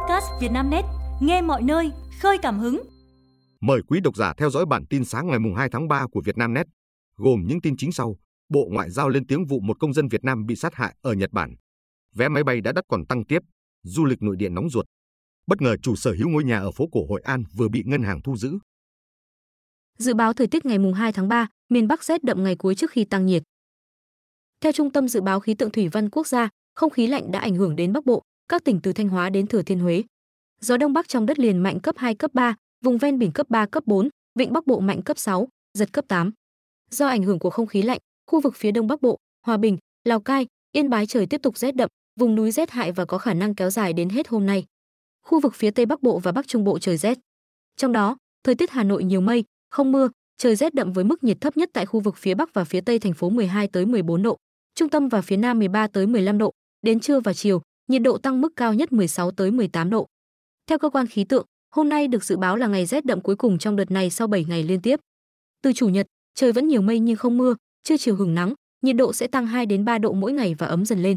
podcast Vietnamnet, nghe mọi nơi, khơi cảm hứng. Mời quý độc giả theo dõi bản tin sáng ngày 2 tháng 3 của Vietnamnet, gồm những tin chính sau. Bộ Ngoại giao lên tiếng vụ một công dân Việt Nam bị sát hại ở Nhật Bản. Vé máy bay đã đắt còn tăng tiếp, du lịch nội địa nóng ruột. Bất ngờ chủ sở hữu ngôi nhà ở phố cổ Hội An vừa bị ngân hàng thu giữ. Dự báo thời tiết ngày 2 tháng 3, miền Bắc rét đậm ngày cuối trước khi tăng nhiệt. Theo Trung tâm Dự báo Khí tượng Thủy văn Quốc gia, không khí lạnh đã ảnh hưởng đến Bắc Bộ, các tỉnh từ Thanh Hóa đến Thừa Thiên Huế. Gió đông bắc trong đất liền mạnh cấp 2 cấp 3, vùng ven biển cấp 3 cấp 4, vịnh Bắc Bộ mạnh cấp 6, giật cấp 8. Do ảnh hưởng của không khí lạnh, khu vực phía đông Bắc Bộ, Hòa Bình, Lào Cai, Yên Bái trời tiếp tục rét đậm, vùng núi rét hại và có khả năng kéo dài đến hết hôm nay. Khu vực phía Tây Bắc Bộ và Bắc Trung Bộ trời rét. Trong đó, thời tiết Hà Nội nhiều mây, không mưa, trời rét đậm với mức nhiệt thấp nhất tại khu vực phía Bắc và phía Tây thành phố 12 tới 14 độ, trung tâm và phía Nam 13 tới 15 độ, đến trưa và chiều, nhiệt độ tăng mức cao nhất 16 tới 18 độ. Theo cơ quan khí tượng, hôm nay được dự báo là ngày rét đậm cuối cùng trong đợt này sau 7 ngày liên tiếp. Từ chủ nhật, trời vẫn nhiều mây nhưng không mưa, trưa chiều hưởng nắng, nhiệt độ sẽ tăng 2 đến 3 độ mỗi ngày và ấm dần lên.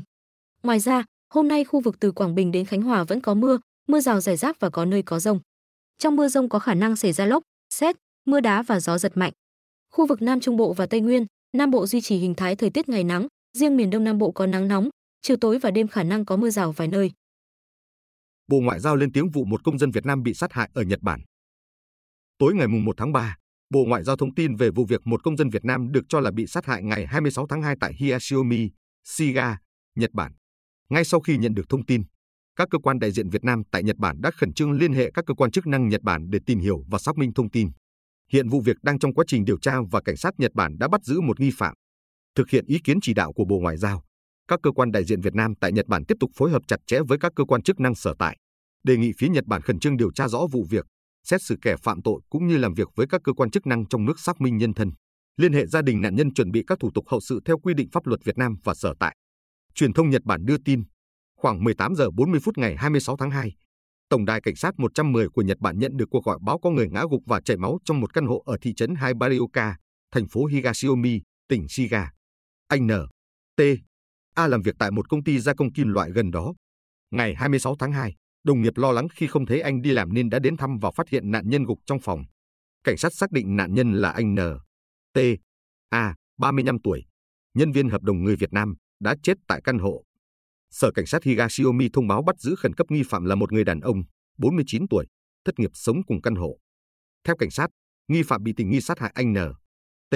Ngoài ra, hôm nay khu vực từ Quảng Bình đến Khánh Hòa vẫn có mưa, mưa rào rải rác và có nơi có rông. Trong mưa rông có khả năng xảy ra lốc, xét, mưa đá và gió giật mạnh. Khu vực Nam Trung Bộ và Tây Nguyên, Nam Bộ duy trì hình thái thời tiết ngày nắng, riêng miền Đông Nam Bộ có nắng nóng, chiều tối và đêm khả năng có mưa rào vài nơi. Bộ Ngoại giao lên tiếng vụ một công dân Việt Nam bị sát hại ở Nhật Bản. Tối ngày 1 tháng 3, Bộ Ngoại giao thông tin về vụ việc một công dân Việt Nam được cho là bị sát hại ngày 26 tháng 2 tại Hiyashiomi, Shiga, Nhật Bản. Ngay sau khi nhận được thông tin, các cơ quan đại diện Việt Nam tại Nhật Bản đã khẩn trương liên hệ các cơ quan chức năng Nhật Bản để tìm hiểu và xác minh thông tin. Hiện vụ việc đang trong quá trình điều tra và cảnh sát Nhật Bản đã bắt giữ một nghi phạm. Thực hiện ý kiến chỉ đạo của Bộ Ngoại giao, các cơ quan đại diện Việt Nam tại Nhật Bản tiếp tục phối hợp chặt chẽ với các cơ quan chức năng sở tại, đề nghị phía Nhật Bản khẩn trương điều tra rõ vụ việc, xét xử kẻ phạm tội cũng như làm việc với các cơ quan chức năng trong nước xác minh nhân thân, liên hệ gia đình nạn nhân chuẩn bị các thủ tục hậu sự theo quy định pháp luật Việt Nam và sở tại. Truyền thông Nhật Bản đưa tin, khoảng 18 giờ 40 phút ngày 26 tháng 2, Tổng đài cảnh sát 110 của Nhật Bản nhận được cuộc gọi báo có người ngã gục và chảy máu trong một căn hộ ở thị trấn Haibarioka, thành phố Higashiomi, tỉnh Shiga. Anh N. T. A làm việc tại một công ty gia công kim loại gần đó. Ngày 26 tháng 2, đồng nghiệp lo lắng khi không thấy anh đi làm nên đã đến thăm và phát hiện nạn nhân gục trong phòng. Cảnh sát xác định nạn nhân là anh N. T. A, 35 tuổi, nhân viên hợp đồng người Việt Nam, đã chết tại căn hộ. Sở Cảnh sát Higashiomi thông báo bắt giữ khẩn cấp nghi phạm là một người đàn ông, 49 tuổi, thất nghiệp sống cùng căn hộ. Theo cảnh sát, nghi phạm bị tình nghi sát hại anh N. T.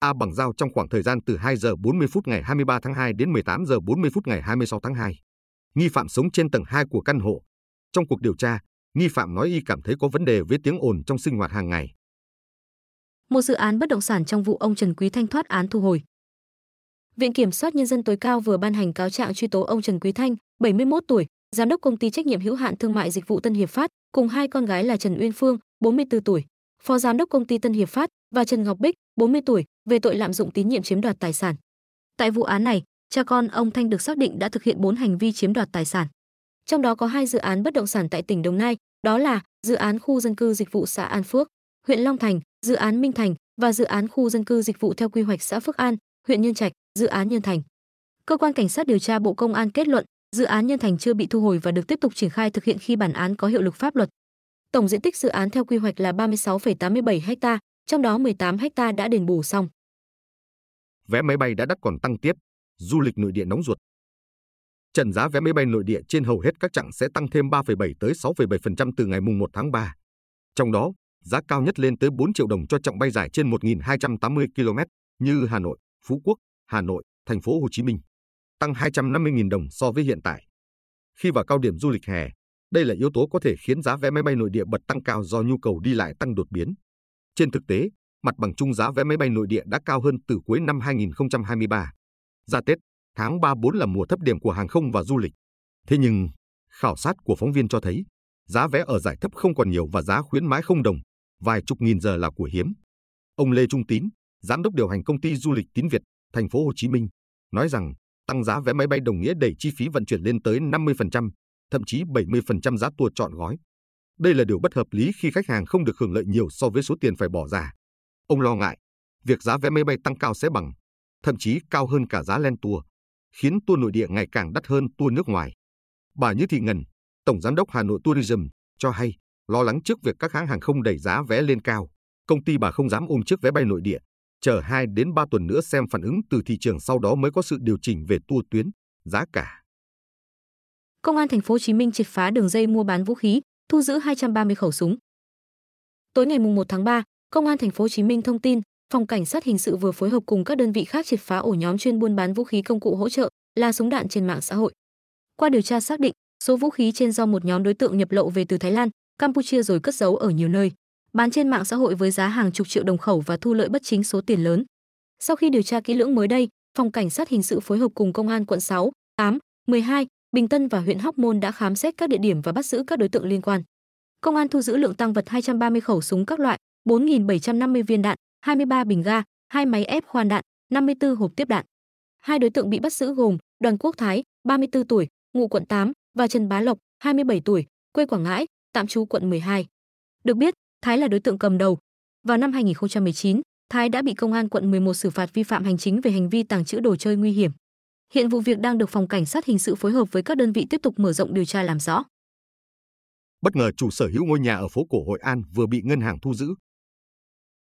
A bằng dao trong khoảng thời gian từ 2 giờ 40 phút ngày 23 tháng 2 đến 18 giờ 40 phút ngày 26 tháng 2. Nghi phạm sống trên tầng 2 của căn hộ. Trong cuộc điều tra, nghi phạm nói y cảm thấy có vấn đề với tiếng ồn trong sinh hoạt hàng ngày. Một dự án bất động sản trong vụ ông Trần Quý Thanh thoát án thu hồi. Viện Kiểm soát Nhân dân tối cao vừa ban hành cáo trạng truy tố ông Trần Quý Thanh, 71 tuổi, giám đốc công ty trách nhiệm hữu hạn thương mại dịch vụ Tân Hiệp Phát, cùng hai con gái là Trần Uyên Phương, 44 tuổi, phó giám đốc công ty Tân Hiệp Phát và Trần Ngọc Bích, 40 tuổi, về tội lạm dụng tín nhiệm chiếm đoạt tài sản. Tại vụ án này, cha con ông Thanh được xác định đã thực hiện 4 hành vi chiếm đoạt tài sản. Trong đó có hai dự án bất động sản tại tỉnh Đồng Nai, đó là dự án khu dân cư dịch vụ xã An Phước, huyện Long Thành, dự án Minh Thành và dự án khu dân cư dịch vụ theo quy hoạch xã Phước An, huyện Nhân Trạch, dự án Nhân Thành. Cơ quan cảnh sát điều tra Bộ Công an kết luận, dự án Nhân Thành chưa bị thu hồi và được tiếp tục triển khai thực hiện khi bản án có hiệu lực pháp luật. Tổng diện tích dự án theo quy hoạch là 36,87 ha, trong đó 18 ha đã đền bù xong. Vé máy bay đã đắt còn tăng tiếp, du lịch nội địa nóng ruột. Trần giá vé máy bay nội địa trên hầu hết các chặng sẽ tăng thêm 3,7 tới 6,7% từ ngày mùng 1 tháng 3. Trong đó, giá cao nhất lên tới 4 triệu đồng cho chặng bay dài trên 1.280 km như Hà Nội, Phú Quốc, Hà Nội, thành phố Hồ Chí Minh, tăng 250.000 đồng so với hiện tại. Khi vào cao điểm du lịch hè, đây là yếu tố có thể khiến giá vé máy bay nội địa bật tăng cao do nhu cầu đi lại tăng đột biến. Trên thực tế, mặt bằng chung giá vé máy bay nội địa đã cao hơn từ cuối năm 2023. Ra Tết, tháng 3-4 là mùa thấp điểm của hàng không và du lịch. Thế nhưng, khảo sát của phóng viên cho thấy, giá vé ở giải thấp không còn nhiều và giá khuyến mãi không đồng, vài chục nghìn giờ là của hiếm. Ông Lê Trung Tín, giám đốc điều hành công ty du lịch Tín Việt, thành phố Hồ Chí Minh, nói rằng tăng giá vé máy bay đồng nghĩa đẩy chi phí vận chuyển lên tới 50%, thậm chí 70% giá tour chọn gói. Đây là điều bất hợp lý khi khách hàng không được hưởng lợi nhiều so với số tiền phải bỏ ra. Ông lo ngại, việc giá vé máy bay tăng cao sẽ bằng, thậm chí cao hơn cả giá len tour, khiến tour nội địa ngày càng đắt hơn tour nước ngoài. Bà Như Thị Ngân, Tổng Giám đốc Hà Nội Tourism, cho hay lo lắng trước việc các hãng hàng không đẩy giá vé lên cao. Công ty bà không dám ôm chiếc vé bay nội địa, chờ 2 đến 3 tuần nữa xem phản ứng từ thị trường sau đó mới có sự điều chỉnh về tour tuyến, giá cả. Công an thành phố Hồ Chí Minh triệt phá đường dây mua bán vũ khí, thu giữ 230 khẩu súng. Tối ngày 1 tháng 3, Công an thành phố Hồ Chí Minh thông tin, Phòng Cảnh sát hình sự vừa phối hợp cùng các đơn vị khác triệt phá ổ nhóm chuyên buôn bán vũ khí công cụ hỗ trợ, là súng đạn trên mạng xã hội. Qua điều tra xác định, số vũ khí trên do một nhóm đối tượng nhập lậu về từ Thái Lan, Campuchia rồi cất giấu ở nhiều nơi, bán trên mạng xã hội với giá hàng chục triệu đồng khẩu và thu lợi bất chính số tiền lớn. Sau khi điều tra kỹ lưỡng mới đây, Phòng Cảnh sát hình sự phối hợp cùng Công an quận 6, 8, 12, Bình Tân và huyện Hóc Môn đã khám xét các địa điểm và bắt giữ các đối tượng liên quan. Công an thu giữ lượng tăng vật 230 khẩu súng các loại, 4.750 viên đạn, 23 bình ga, hai máy ép khoan đạn, 54 hộp tiếp đạn. Hai đối tượng bị bắt giữ gồm Đoàn Quốc Thái, 34 tuổi, ngụ quận 8 và Trần Bá Lộc, 27 tuổi, quê Quảng Ngãi, tạm trú quận 12. Được biết, Thái là đối tượng cầm đầu. Vào năm 2019, Thái đã bị công an quận 11 xử phạt vi phạm hành chính về hành vi tàng trữ đồ chơi nguy hiểm. Hiện vụ việc đang được phòng cảnh sát hình sự phối hợp với các đơn vị tiếp tục mở rộng điều tra làm rõ. Bất ngờ chủ sở hữu ngôi nhà ở phố cổ Hội An vừa bị ngân hàng thu giữ.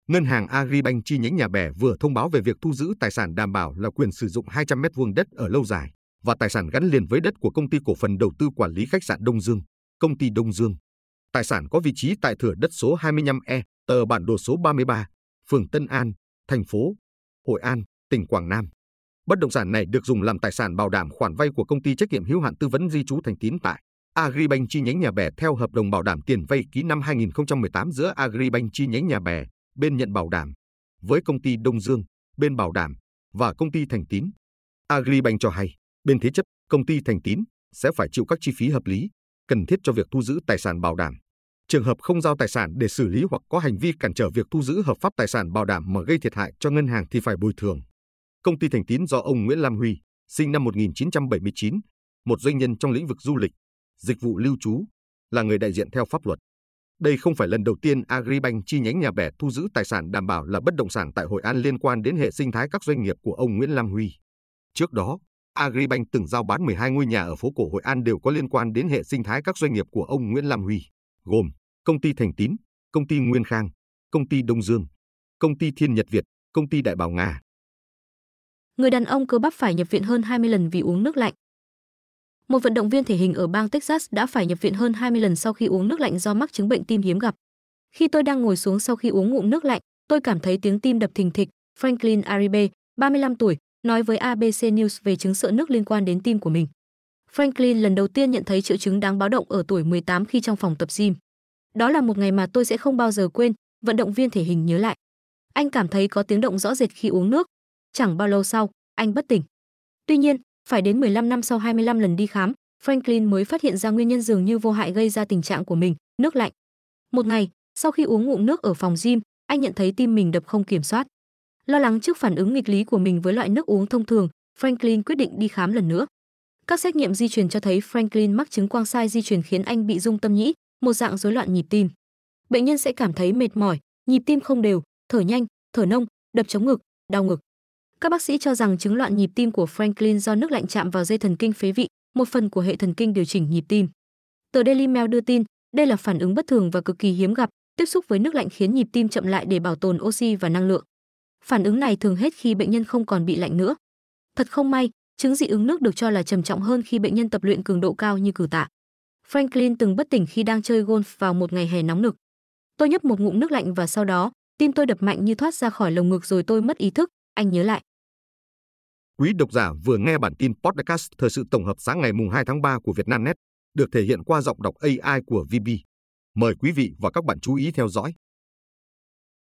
Ngân hàng Agribank chi nhánh nhà bè vừa thông báo về việc thu giữ tài sản đảm bảo là quyền sử dụng 200 m2 đất ở lâu dài và tài sản gắn liền với đất của công ty cổ phần đầu tư quản lý khách sạn Đông Dương, công ty Đông Dương. Tài sản có vị trí tại thửa đất số 25E, tờ bản đồ số 33, phường Tân An, thành phố Hội An, tỉnh Quảng Nam. Bất động sản này được dùng làm tài sản bảo đảm khoản vay của công ty trách nhiệm hữu hạn tư vấn di trú Thành Tín tại Agribank chi nhánh nhà bè theo hợp đồng bảo đảm tiền vay ký năm 2018 giữa Agribank chi nhánh nhà bè, bên nhận bảo đảm, với công ty Đông Dương, bên bảo đảm và công ty Thành Tín. Agribank cho hay, bên thế chấp, công ty Thành Tín sẽ phải chịu các chi phí hợp lý cần thiết cho việc thu giữ tài sản bảo đảm. Trường hợp không giao tài sản để xử lý hoặc có hành vi cản trở việc thu giữ hợp pháp tài sản bảo đảm mà gây thiệt hại cho ngân hàng thì phải bồi thường. Công ty Thành Tín do ông Nguyễn Lam Huy, sinh năm 1979, một doanh nhân trong lĩnh vực du lịch, dịch vụ lưu trú, là người đại diện theo pháp luật. Đây không phải lần đầu tiên Agribank chi nhánh nhà bè thu giữ tài sản đảm bảo là bất động sản tại Hội An liên quan đến hệ sinh thái các doanh nghiệp của ông Nguyễn Lam Huy. Trước đó, Agribank từng giao bán 12 ngôi nhà ở phố cổ Hội An đều có liên quan đến hệ sinh thái các doanh nghiệp của ông Nguyễn Lam Huy, gồm công ty Thành Tín, công ty Nguyên Khang, công ty Đông Dương, công ty Thiên Nhật Việt, công ty Đại Bảo Nga. Người đàn ông cơ bắp phải nhập viện hơn 20 lần vì uống nước lạnh. Một vận động viên thể hình ở bang Texas đã phải nhập viện hơn 20 lần sau khi uống nước lạnh do mắc chứng bệnh tim hiếm gặp. Khi tôi đang ngồi xuống sau khi uống ngụm nước lạnh, tôi cảm thấy tiếng tim đập thình thịch. Franklin Aribe, 35 tuổi, nói với ABC News về chứng sợ nước liên quan đến tim của mình. Franklin lần đầu tiên nhận thấy triệu chứng đáng báo động ở tuổi 18 khi trong phòng tập gym. Đó là một ngày mà tôi sẽ không bao giờ quên, vận động viên thể hình nhớ lại. Anh cảm thấy có tiếng động rõ rệt khi uống nước. Chẳng bao lâu sau, anh bất tỉnh. Tuy nhiên, phải đến 15 năm sau 25 lần đi khám, Franklin mới phát hiện ra nguyên nhân dường như vô hại gây ra tình trạng của mình, nước lạnh. Một ngày, sau khi uống ngụm nước ở phòng gym, anh nhận thấy tim mình đập không kiểm soát. Lo lắng trước phản ứng nghịch lý của mình với loại nước uống thông thường, Franklin quyết định đi khám lần nữa. Các xét nghiệm di truyền cho thấy Franklin mắc chứng quang sai di truyền khiến anh bị rung tâm nhĩ, một dạng rối loạn nhịp tim. Bệnh nhân sẽ cảm thấy mệt mỏi, nhịp tim không đều, thở nhanh, thở nông, đập chống ngực, đau ngực. Các bác sĩ cho rằng chứng loạn nhịp tim của Franklin do nước lạnh chạm vào dây thần kinh phế vị, một phần của hệ thần kinh điều chỉnh nhịp tim. Tờ Daily Mail đưa tin, đây là phản ứng bất thường và cực kỳ hiếm gặp, tiếp xúc với nước lạnh khiến nhịp tim chậm lại để bảo tồn oxy và năng lượng. Phản ứng này thường hết khi bệnh nhân không còn bị lạnh nữa. Thật không may, chứng dị ứng nước được cho là trầm trọng hơn khi bệnh nhân tập luyện cường độ cao như cử tạ. Franklin từng bất tỉnh khi đang chơi golf vào một ngày hè nóng nực. Tôi nhấp một ngụm nước lạnh và sau đó, tim tôi đập mạnh như thoát ra khỏi lồng ngực rồi tôi mất ý thức, anh nhớ lại. Quý độc giả vừa nghe bản tin podcast thời sự tổng hợp sáng ngày mùng 2 tháng 3 của Vietnamnet, được thể hiện qua giọng đọc AI của VB. Mời quý vị và các bạn chú ý theo dõi.